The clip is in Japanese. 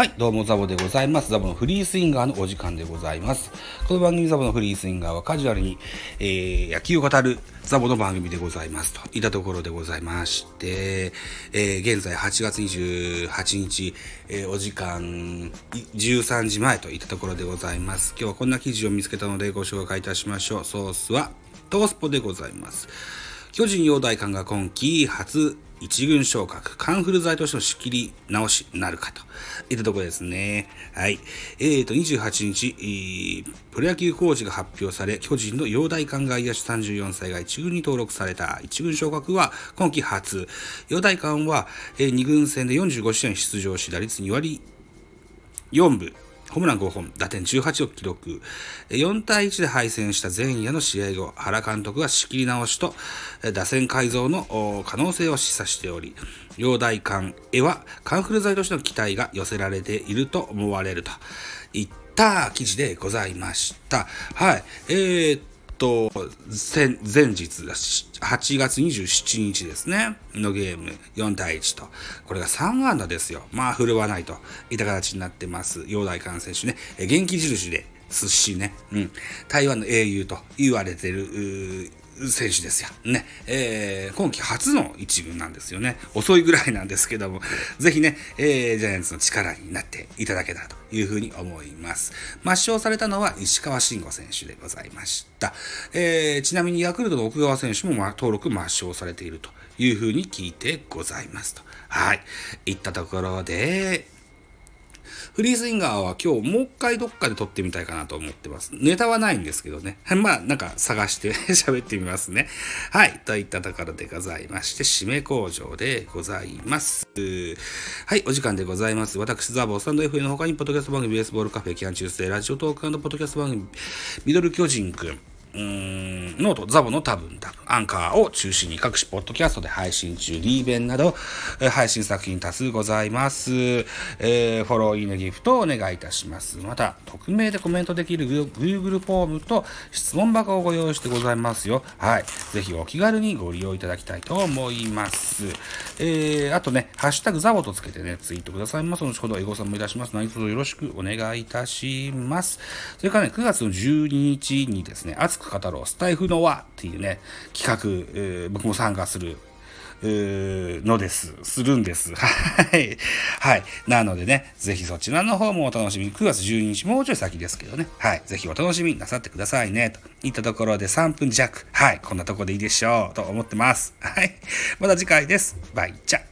はい、どうもザボでございます。ザボのフリースインガーのお時間でございます。この番組ザボのフリースインガーはカジュアルに、えー、野球を語るザボの番組でございますといったところでございまして、えー、現在8月28日、えー、お時間13時前といったところでございます。今日はこんな記事を見つけたのでご紹介いたしましょう。ソースはトースポでございます。巨人陽大館が今季初一軍昇格、カンフル剤としての仕切り直しなるかといったところですね。はい。えーと、28日、プロ野球工事が発表され、巨人の陽大館外野手34歳が一軍に登録された一軍昇格は今季初。陽大館は、えー、2軍戦で45試合に出場し、打率2割4分。ホームラン5本、打点18を記録。4対1で敗戦した前夜の試合後、原監督は仕切り直しと打線改造の可能性を示唆しており、陽大館へはカンフル剤としての期待が寄せられていると思われるといった記事でございました。はい。えー、と、前日だし、8月27日ですね、のゲーム4対1と。これが3安打ですよ。まあ、振るわないといった形になってます。陽大館選手ね、元気印で、寿司ね、うん、台湾の英雄と言われてる、選手ですよ。ね。えー、今季初の一軍なんですよね。遅いぐらいなんですけども、ぜひね、えー、ジャイアンツの力になっていただけたらというふうに思います。抹消されたのは石川慎吾選手でございました。えー、ちなみにヤクルトの奥川選手も、ま、登録抹消されているというふうに聞いてございますと。はい。いったところで、フリースインガーは今日もう一回どっかで撮ってみたいかなと思ってます。ネタはないんですけどね。まあ、なんか探して 喋ってみますね。はい。といったところでございまして、締め工場でございます。はい、お時間でございます。私、ザボー、スタンド FA の他に、ポッドキャスト番組、ベースボールカフェ、キャン中世、ラジオトークポッドキャスト番組、ミドル巨人くん、うーん、ノート、ザボの多分多分、アンカーを中心に各種ポッドキャストで配信中、リーベンなど、え配信作品多数ございます。えー、フォロー、いいね、ギフトをお願いいたします。また、匿名でコメントできる Google フォームと質問箱をご用意してございますよ。はい。ぜひお気軽にご利用いただきたいと思います。えー、あとね、ハッシュタグザボとつけてね、ツイートくださいます。後ほどエゴさんもいたします。何卒よろしくお願いいたします。それからね、9月の12日にですね、熱く語ろう、スタイフの輪っていうね、企画、えー、僕も参加するのです。するんです。はい。はい。なのでね、ぜひそちらの方もお楽しみに。9月12日、もうちょい先ですけどね。はい。ぜひお楽しみになさってくださいね。といったところで3分弱。はい。こんなとこでいいでしょう。と思ってます。はい。また次回です。バイチャ。